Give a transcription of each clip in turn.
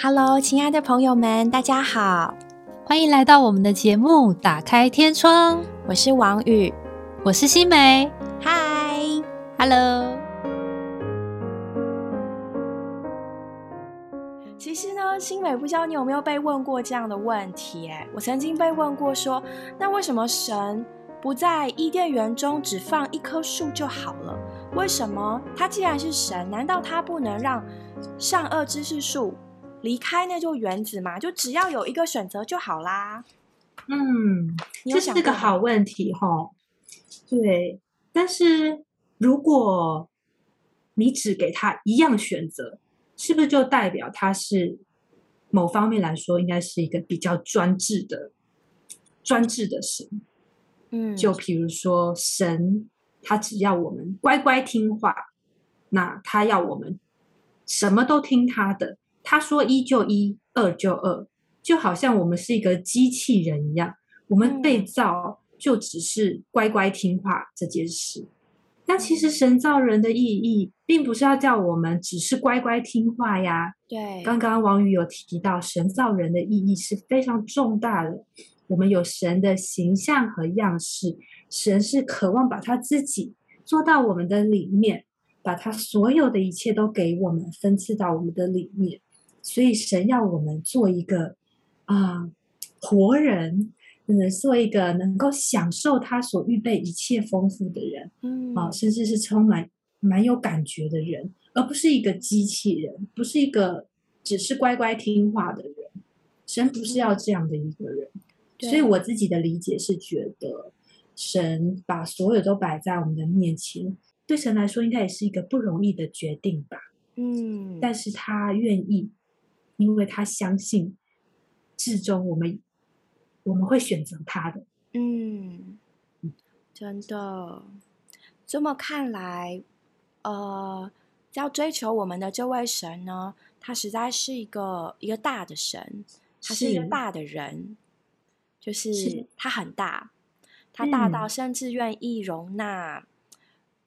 Hello，亲爱的朋友们，大家好，欢迎来到我们的节目《打开天窗》。我是王宇，我是新梅。嗨，Hello。其实呢，新美不知道你有没有被问过这样的问题？哎，我曾经被问过，说那为什么神不在伊甸园中只放一棵树就好了？为什么他既然是神，难道他不能让善恶知识树？离开那就原子嘛，就只要有一个选择就好啦。嗯，这是个好问题哈。对，但是如果你只给他一样选择，是不是就代表他是某方面来说应该是一个比较专制的、专制的神？嗯，就比如说神，他只要我们乖乖听话，那他要我们什么都听他的。他说一就一，二就二，就好像我们是一个机器人一样，我们被造就只是乖乖听话这件事。那其实神造人的意义，并不是要叫我们只是乖乖听话呀。对，刚刚王宇有提到，神造人的意义是非常重大的。我们有神的形象和样式，神是渴望把他自己做到我们的里面，把他所有的一切都给我们，分赐到我们的里面。所以神要我们做一个啊活人，能做一个能够享受他所预备一切丰富的人，嗯啊，甚至是充满蛮有感觉的人，而不是一个机器人，不是一个只是乖乖听话的人。神不是要这样的一个人，所以我自己的理解是觉得，神把所有都摆在我们的面前，对神来说应该也是一个不容易的决定吧。嗯，但是他愿意。因为他相信，至终我们我们会选择他的。嗯，真的，这么看来，呃，要追求我们的这位神呢，他实在是一个一个大的神，他是一个大的人，就是他很大，他大到甚至愿意容纳，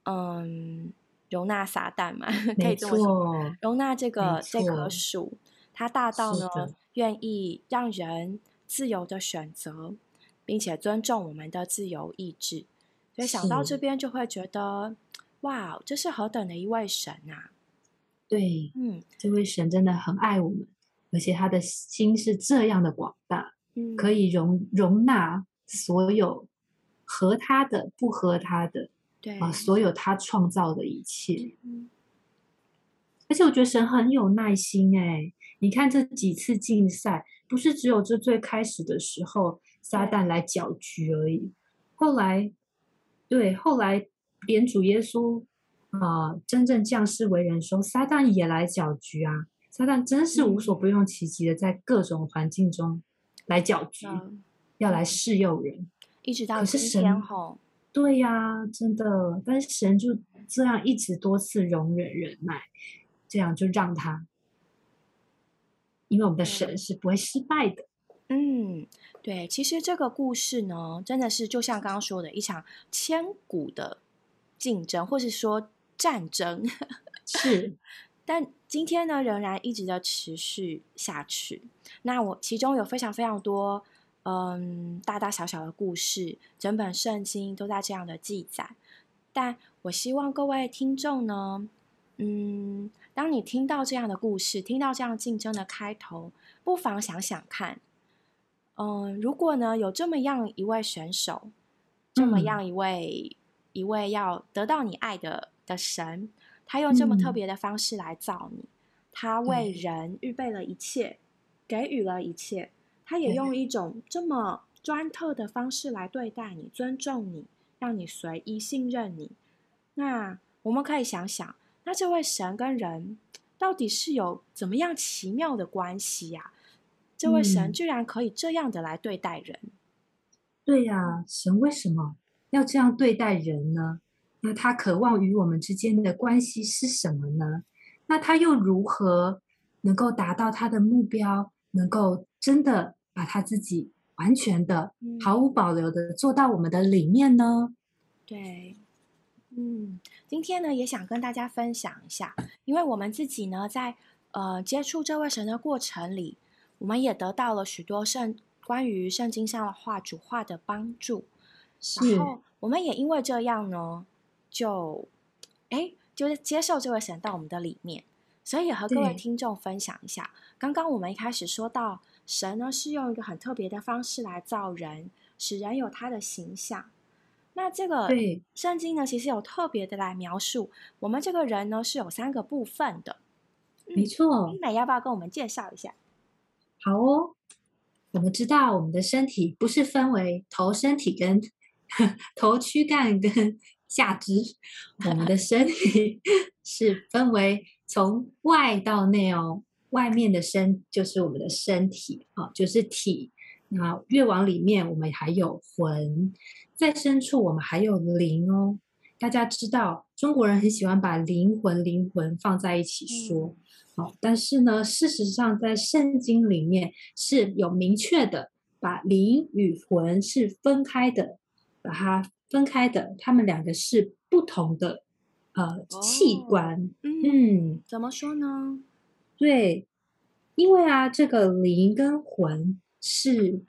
嗯，容纳撒旦嘛，可以这么说，容纳这个这棵树。他大到呢，愿意让人自由的选择，并且尊重我们的自由意志。所以想到这边，就会觉得，哇，这是何等的一位神啊！对，嗯，这位神真的很爱我们，而且他的心是这样的广大，可以容容纳所有合他的、不合他的，对啊，所有他创造的一切。而且我觉得神很有耐心，哎。你看这几次竞赛，不是只有这最开始的时候撒旦来搅局而已。后来，对，后来连主耶稣啊真正降世为人时候，撒旦也来搅局啊。撒旦真是无所不用其极的，在各种环境中来搅局，要来试诱人。一直到今天吼，对呀，真的。但是神就这样一直多次容忍忍耐，这样就让他。因为我们的神是不会失败的。嗯，对，其实这个故事呢，真的是就像刚刚说的一场千古的竞争，或是说战争。是，但今天呢，仍然一直的持续下去。那我其中有非常非常多，嗯，大大小小的故事，整本圣经都在这样的记载。但我希望各位听众呢，嗯。当你听到这样的故事，听到这样竞争的开头，不妨想想看，嗯，如果呢有这么样一位选手，这么样一位一位要得到你爱的的神，他用这么特别的方式来造你，他为人预备了一切，给予了一切，他也用一种这么专特的方式来对待你，尊重你，让你随意信任你。那我们可以想想。那这位神跟人到底是有怎么样奇妙的关系呀？这位神居然可以这样的来对待人。对呀，神为什么要这样对待人呢？那他渴望与我们之间的关系是什么呢？那他又如何能够达到他的目标？能够真的把他自己完全的、毫无保留的做到我们的里面呢？对。嗯，今天呢也想跟大家分享一下，因为我们自己呢在呃接触这位神的过程里，我们也得到了许多圣关于圣经上的话主话的帮助。然后我们也因为这样呢，就哎，就是接受这位神到我们的里面。所以也和各位听众分享一下，刚刚我们一开始说到，神呢是用一个很特别的方式来造人，使人有他的形象。那这个对圣经呢，其实有特别的来描述我们这个人呢是有三个部分的。没错英。美要不要跟我们介绍一下？好哦，我们知道我们的身体不是分为头、身体跟头、躯干跟下肢，我们的身体 是分为从外到内哦。外面的身就是我们的身体啊、就是体。那越往里面，我们还有魂，在深处我们还有灵哦。大家知道，中国人很喜欢把灵魂、灵魂放在一起说。哦，但是呢，事实上在圣经里面是有明确的，把灵与魂是分开的，把它分开的，它们两个是不同的呃器哦官。嗯，嗯，怎么说呢？对，因为啊，这个灵跟魂是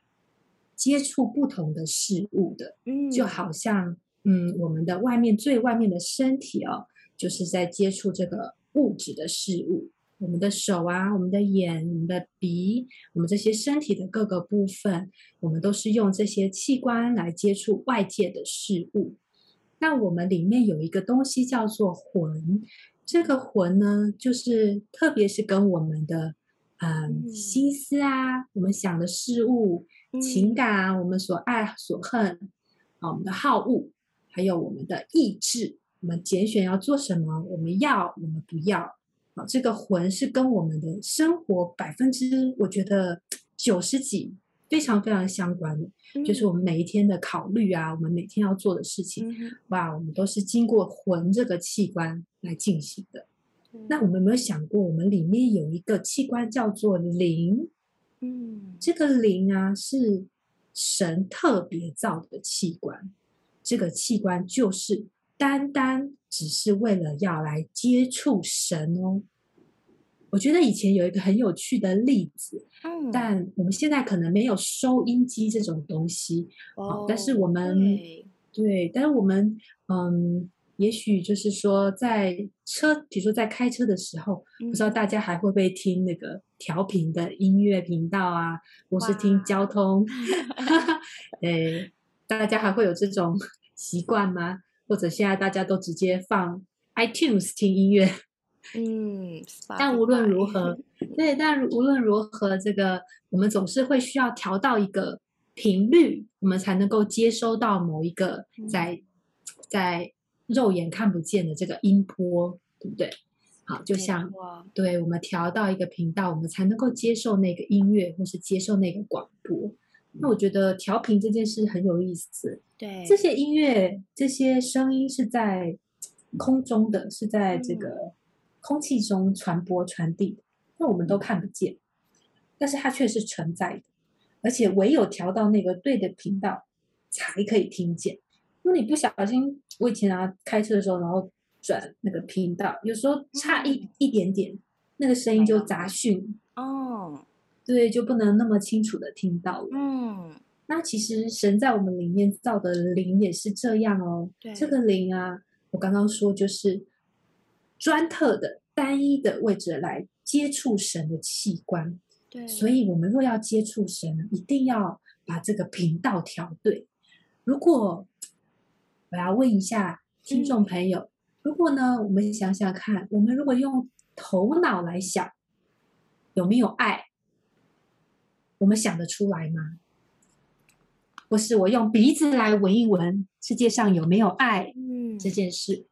接触不同的事物的，嗯，就好像嗯，我们的外面最外面的身体哦，就是在接触这个物质的事物。我们的手啊，我们的眼、我们的鼻，我们这些身体的各个部分，我们都是用这些器官来接触外界的事物。那我们里面有一个东西叫做魂，这个魂呢，就是特别是跟我们的嗯嗯心思啊，我们想的事物、情嗯感啊，我们所爱所恨啊，我们的好恶，还有我们的意志，我们拣选要做什么，我们要，我们不要。啊，这个魂是跟我们的生活百分之，我觉得九十几非常非常相关的，就是我们每一天的考虑啊，我们每天要做的事情，嗯哇，我们都是经过魂这个器官来进行的。嗯那我们有没有想过，我们里面有一个器官叫做灵？嗯。这个灵啊，是神特别造的器官，这个器官就是单单只是为了要来接触神哦。我觉得以前有一个很有趣的例子，嗯，但我们现在可能没有收音机这种东西，哦，但是我们对。对，但是我们嗯，也许就是说在车，比如说在开车的时候，不知道嗯大家还会不会听那个调频的音乐频道啊，或是听交通，诶，大家还会有这种 习惯吗？或者现在大家都直接放 iTunes 听音乐？嗯，但无论如何，对，但无论如何，这个我们总是会需要调到一个频率，我们才能够接收到某一个嗯在在肉眼看不见的这个音波，对不对？好，就像错对我们调到一个频道，我们才能够接受那个音乐，或是接受那个广播。那我觉得调频这件事很有意思，对这些音乐、这些声音是在空中的，是在这嗯个空气中传播传递的，那我们都看不见，但是它却是存在的，而且唯有调到那个对的频道，才可以听见。如果你不小心，我以前啊开车的时候，然后转那个频道，有时候差一、嗯一点点，那个声音就杂讯，哦，对，就不能那么清楚的听到了。嗯，那其实神在我们里面造的灵也是这样哦。对这个灵啊，我刚刚说就是专特的、单一的位置来接触神的器官。对，所以，我们若要接触神，一定要把这个频道调对。如果我要问一下听众朋友，如果呢，我们想想看，我们如果用头脑来想，有没有爱？我们想得出来吗？或是我用鼻子来闻一闻，世界上有没有爱嗯，这件事，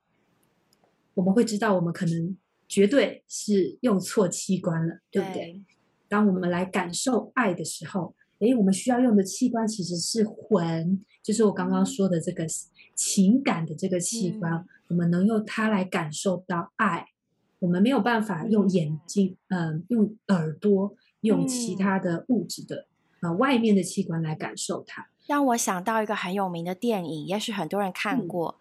我们会知道，我们可能绝对是用错器官了，对不对？当我们来感受爱的时候，诶，我们需要用的器官其实是魂，就是我刚刚说的这个情感的这个器官，嗯我们能用它来感受到爱。我们没有办法用眼睛，嗯、用耳朵，用其嗯他的物质的呃外面的器官来感受它。让我想到一个很有名的电影，也许很多人看嗯过。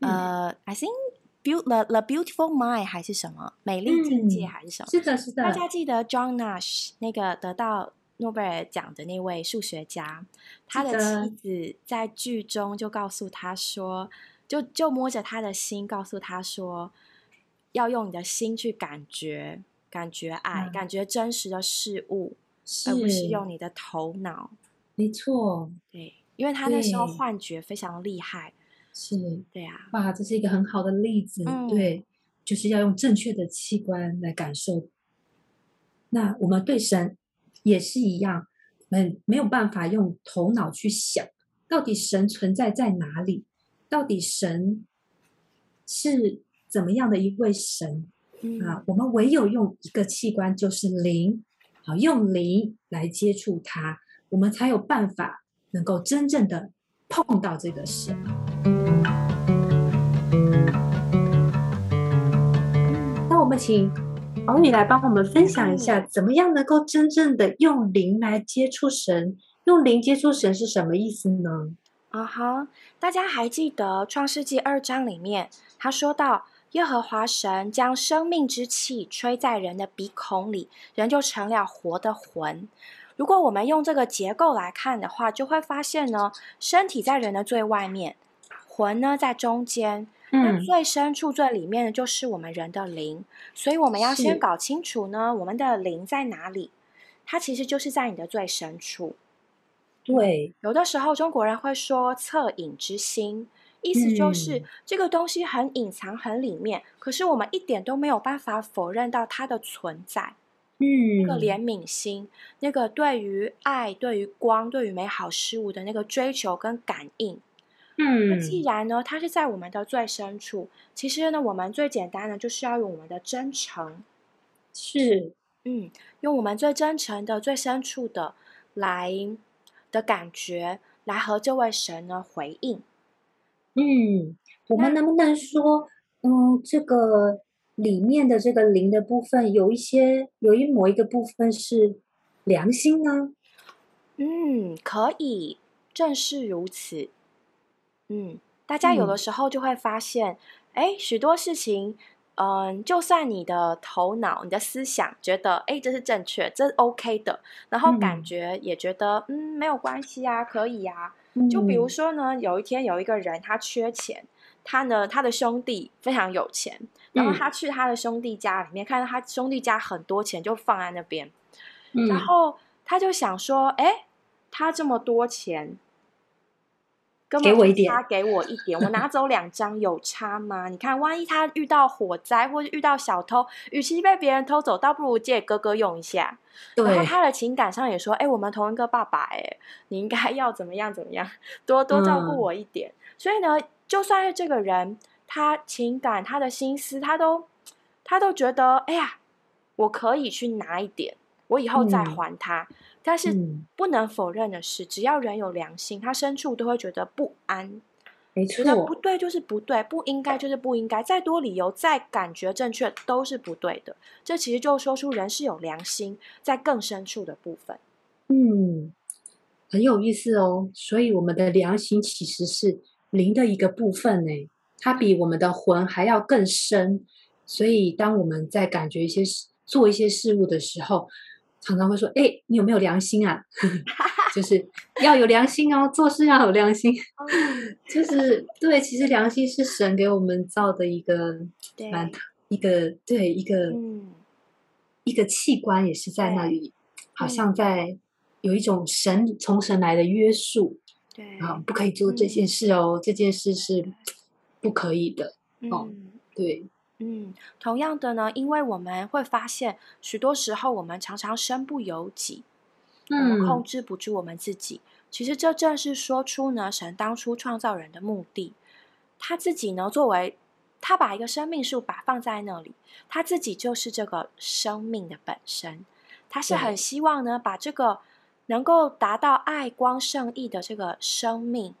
嗯呃，I think，beau the the beautiful mind 还是什么美丽境界嗯还是什么？是的，是的大，家记得 John Nash 那个得到诺贝尔奖的那位数学家，他的妻子在剧中就告诉他说，就就摸着他的心，告诉他说，要用你的心去感觉，感觉爱，嗯。感觉真实的事物，而不是用你的头脑。没错，对，因为他那时候幻觉非常厉害。是。对啊，哇，这是一个很好的例子，嗯。对，就是要用正确的器官来感受。那我们对神也是一样，我们没有办法用头脑去想，到底神存在在哪里，到底神是怎么样的一位神嗯啊？我们唯有用一个器官，就是灵，好，用灵来接触它，我们才有办法能够真正的碰到这个神。那我们请王宇来帮我们分享一下，怎么样能够真正的用灵来接触神？用灵接触神是什么意思呢？啊哈，大家还记得创世纪二章里面，他说到耶和华神将生命之气吹在人的鼻孔里，人就成了活的魂。如果我们用这个结构来看的话，就会发现呢，身体在人的最外面，魂呢在中间，那嗯，最深处、最里面的就是我们人的灵。所以我们要先搞清楚呢，我们的灵在哪里？它其实就是在你的最深处。对，有的时候中国人会说“恻隐之心”，意思就是、嗯这个东西很隐藏、很里面，可是我们一点都没有办法否认到它的存在。嗯那个怜悯心，那个对于爱、对于光、对于美好事物的那个追求跟感应。那嗯，既然呢，它是在我们的最深处，其实呢，我们最简单的就是要用我们的真诚，是，嗯，用我们最真诚的、最深处的来的感觉，来和这位神呢回应。嗯，我们能不能说，嗯，这个里面的这个灵的部分，有一些有一某一个部分是良心呢？嗯，可以，正是如此。嗯，大家有的嗯。时候就会发现，哎、许多事情，嗯，就算你的头脑、你的思想觉得，哎，这是正确，这是 OK 的，然后感嗯。觉也觉得，嗯，没有关系啊，可以啊。就比如嗯。说呢，有一天有一个人他缺钱，他呢他的兄弟非常有钱，然后嗯。他去他的兄弟家里面，看到他兄弟家很多钱就放在那边，然嗯。后他就想说，哎，他这么多钱，根给我一点差给我一点，我拿走两张有差吗？你看，万一他遇到火灾或者遇到小偷，与其被别人偷走，倒不如借哥哥用一下。然后，他的情感上也说，哎，我们同一个爸爸，哎，你应该要怎么样怎么样，多多照顾嗯我一点。所以呢，就算是这个人，他情感、他的心思，他都他都觉得，哎呀，我可以去拿一点，我以后再嗯还他。但是嗯，不能否认的是，只要人有良心，他深处都会觉得不安，没觉得不错，对就是不对，不应该就是不应该，再多理由，再感觉正确都是不对的。这其实就说出人是有良心，在更深处的部分。嗯，很有意思哦。所以我们的良心其实是灵的一个部分呢，它比我们的魂还要更深。所以当我们在感觉一些事、做一些事物的时候，常常会说：“哎，你有没有良心啊？” 就是要有良心哦，做事要有良心。就是对，其实良心是神给我们造的一个对，蛮一个对一个、嗯，一个器官，也是在那里，好像在有一种神从神来的约束对，啊，不可以做这件事哦，这件事是不可以的。哦嗯。对，嗯，同样的呢，因为我们会发现，许多时候我们常常身不由己，我们控嗯，制不住我们自己。其实这正是说出呢，神当初创造人的目的。他自己呢，作为他把一个生命树把放在那里，他自己就是这个生命的本身。他是很希望呢，把这个能够达到爱光圣意的这个生命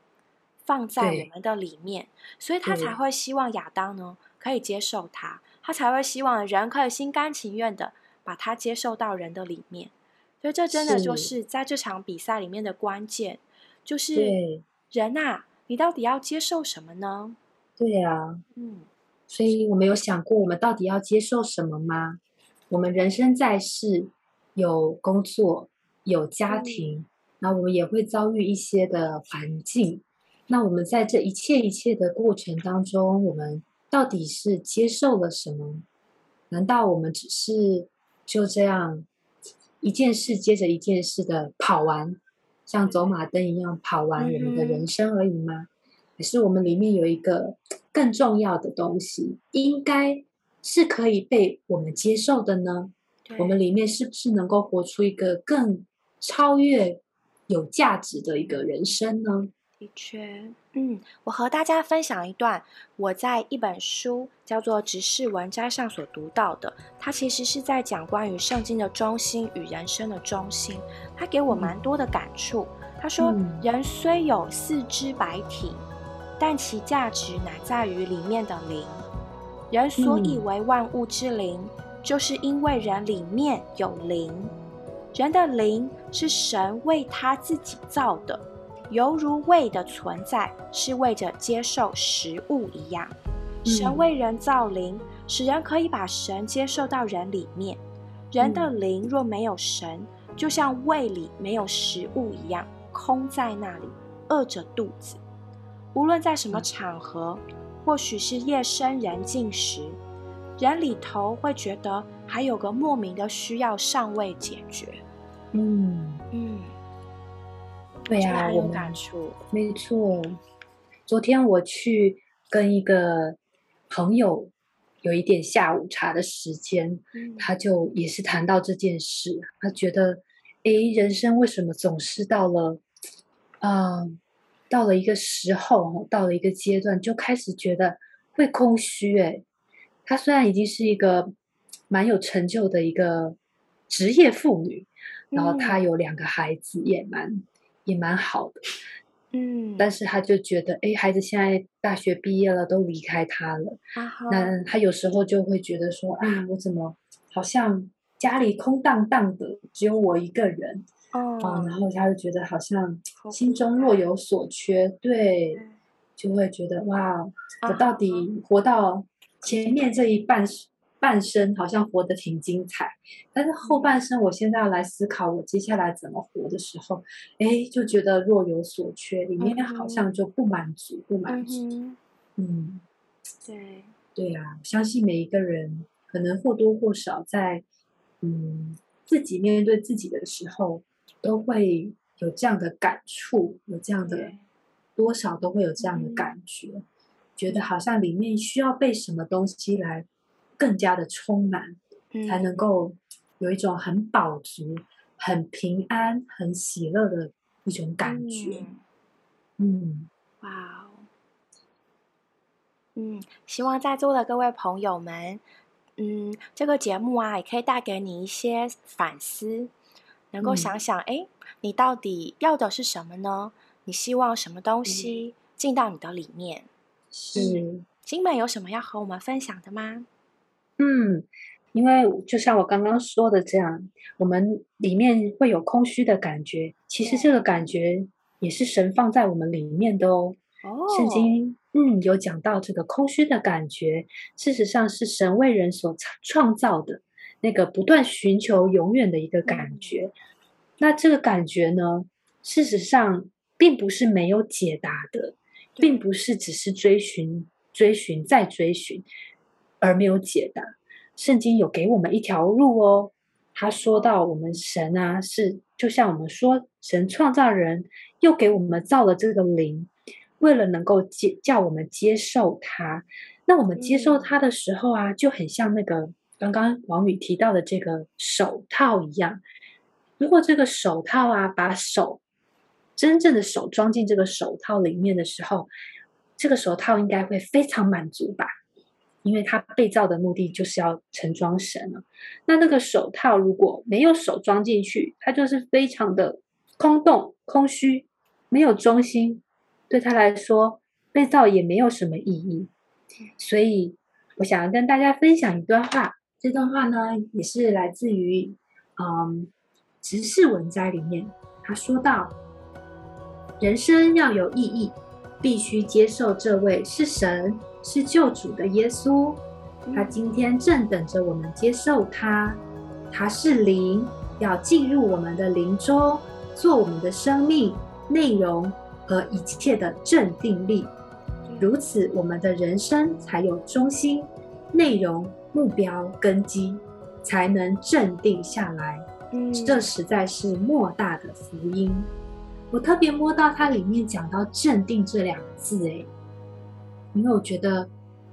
放在我们的里面，所以他才会希望亚当呢可以接受他，他才会希望人可以心甘情愿的把他接受到人的里面。所以这真的就是是在这场比赛里面的关键，就是对，人啊，你到底要接受什么呢？对啊，嗯所以我们有想过，我们到底要接受什么吗？我们人生在世，有工作，有家庭，那我们也会遭遇一些的环境。那我们在这一切一切的过程当中，我们到底是接受了什么？难道我们只是就这样一件事接着一件事的跑完，像走马灯一样跑完我们的人生而已吗？可是我们里面有一个更重要的东西，应该是可以被我们接受的呢？我们里面是不是能够活出一个更超越、有价值的一个人生呢？的确，嗯，我和大家分享一段我在一本书叫做《直视文摘》上所读到的。它其实是在讲关于圣经的中心与人生的中心。它给我蛮多的感触。他说：“人虽有四肢百体，但其价值乃在于里面的灵。人所以为万物之灵，就是因为人里面有灵。人的灵是神为他自己造的。”犹如胃的存在是为着接受食物一样，神为人造灵，使人可以把神接受到人里面。人的灵若没有神，就像胃里没有食物一样，空在那里，饿着肚子。无论在什么场合，或许是夜深人静时，人里头会觉得还有个莫名的需要尚未解决。嗯嗯。对呀，有感触。没错，昨天我去跟一个朋友有一点下午茶的时间，他就也是谈到这件事。他觉得，诶，人生为什么总是到了，啊，到了一个时候，到了一个阶段，就开始觉得会空虚？诶，他虽然已经是一个蛮有成就的一个职业妇女，然后他有两个孩子，也蛮。也蛮好的，嗯，但是他就觉得，哎，孩子现在大学毕业了，都离开他了，那他有时候就会觉得说，啊，我怎么好像家里空荡荡的，只有我一个人，哦，然后他就觉得好像心中若有所缺，对，就会觉得哇，我到底活到前面这一半半生好像活得挺精彩，但是后半生，我现在要来思考我接下来怎么活的时候，哎，就觉得若有所缺，里面好像就不满足，不满足。嗯，对，对呀，相信每一个人可能或多或少在嗯自己面对自己的时候，都会有这样的感触，有这样的多少都会有这样的感觉，觉得好像里面需要被什么东西来。更加的充满，才能够有一种很饱足、很平安、很喜乐的一种感觉。嗯，哇哦，嗯，希望在座的各位朋友们，嗯，这个节目啊，也可以带给你一些反思，能够想想，哎，你到底要的是什么呢？你希望什么东西进到你的里面？是，金美有什么要和我们分享的吗？嗯，因为就像我刚刚说的这样，我们里面会有空虚的感觉。其实这个感觉也是神放在我们里面的哦。哦，圣经嗯有讲到这个空虚的感觉，事实上是神为人所创造的那个不断寻求永远的一个感觉。那这个感觉呢，事实上并不是没有解答的，并不是只是追寻、追寻再追寻。而没有解答，圣经有给我们一条路哦。他说到，我们神啊，是就像我们说，神创造人，又给我们造了这个灵，为了能够接叫我们接受他。那我们接受他的时候啊，就很像那个刚刚王宇提到的这个手套一样。如果这个手套啊，把手真正的手装进这个手套里面的时候，这个手套应该会非常满足吧。因为他被造的目的就是要盛装神了。那那个手套如果没有手装进去，它就是非常的空洞、空虚，没有中心。对他来说，被造也没有什么意义。所以，我想要跟大家分享一段话。这段话呢，也是来自于嗯《直视文摘》里面。他说到：“人生要有意义，必须接受这位是神。”是救主的耶稣，他今天正等着我们接受他。他是灵，要进入我们的灵中，做我们的生命内容和一切的镇定力。如此，我们的人生才有中心、内容、目标、根基，才能镇定下来。嗯，这实在是莫大的福音。我特别摸到它里面讲到“镇定”这两个字，哎，因为我觉得，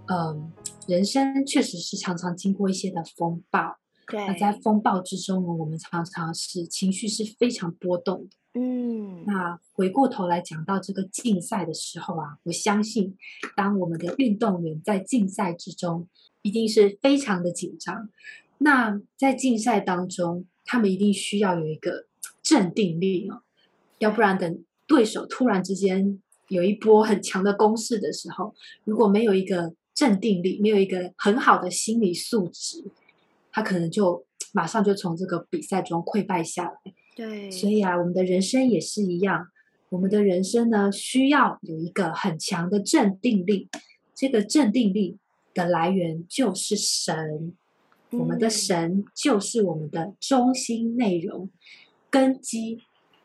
嗯，人生确实是常常经过一些的风暴。对，那在风暴之中呢，我们常常是情绪是非常波动的。嗯，那回过头来讲到这个竞赛的时候啊，我相信，当我们的运动员在竞赛之中，一定是非常的紧张。那在竞赛当中，他们一定需要有一个 镇定力哦，要不然等对手突然之间有一波很强的攻势的时候，如果没有一个镇定力，没有一个很好的心理素质，他可能就马上就从这个比赛中溃败下来。对，所以啊，我们的人生也是一样，我们的人生呢，需要有一个很强的镇定力。这个镇定力的来源就是神。我们的神就是我们的中心内容、根基，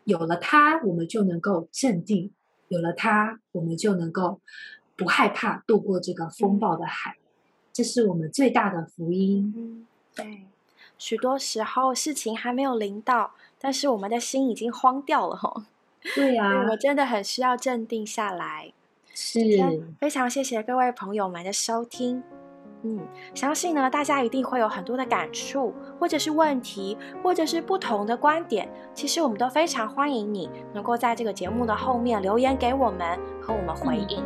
有了它，我们就能够镇定；有了它，我们就能够不害怕度过这个风暴的海。这是我们最大的福音。嗯，对。许多时候事情还没有临到，但是我们的心已经慌掉了吼。对呀，我们真的很需要镇定下来。是，非常谢谢各位朋友们的收听。嗯，相信呢，大家一定会有很多的感触，或者是问题，或者是不同的观点。其实我们都非常欢迎你能够在这个节目的后面留言给我们，和我们回应。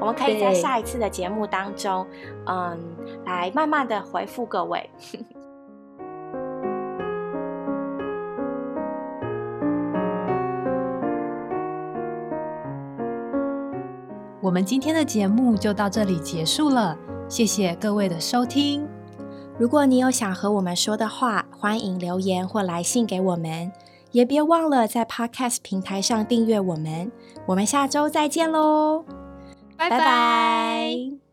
我们可以在下一次的节目当中，嗯，来慢慢的回复各位。我们今天的节目就到这里结束了。谢谢各位的收听。如果你有想和我们说的话，欢迎留言或来信给我们，也别忘了在 Podcast 平台上订阅我们。我们下周再见喽，拜拜。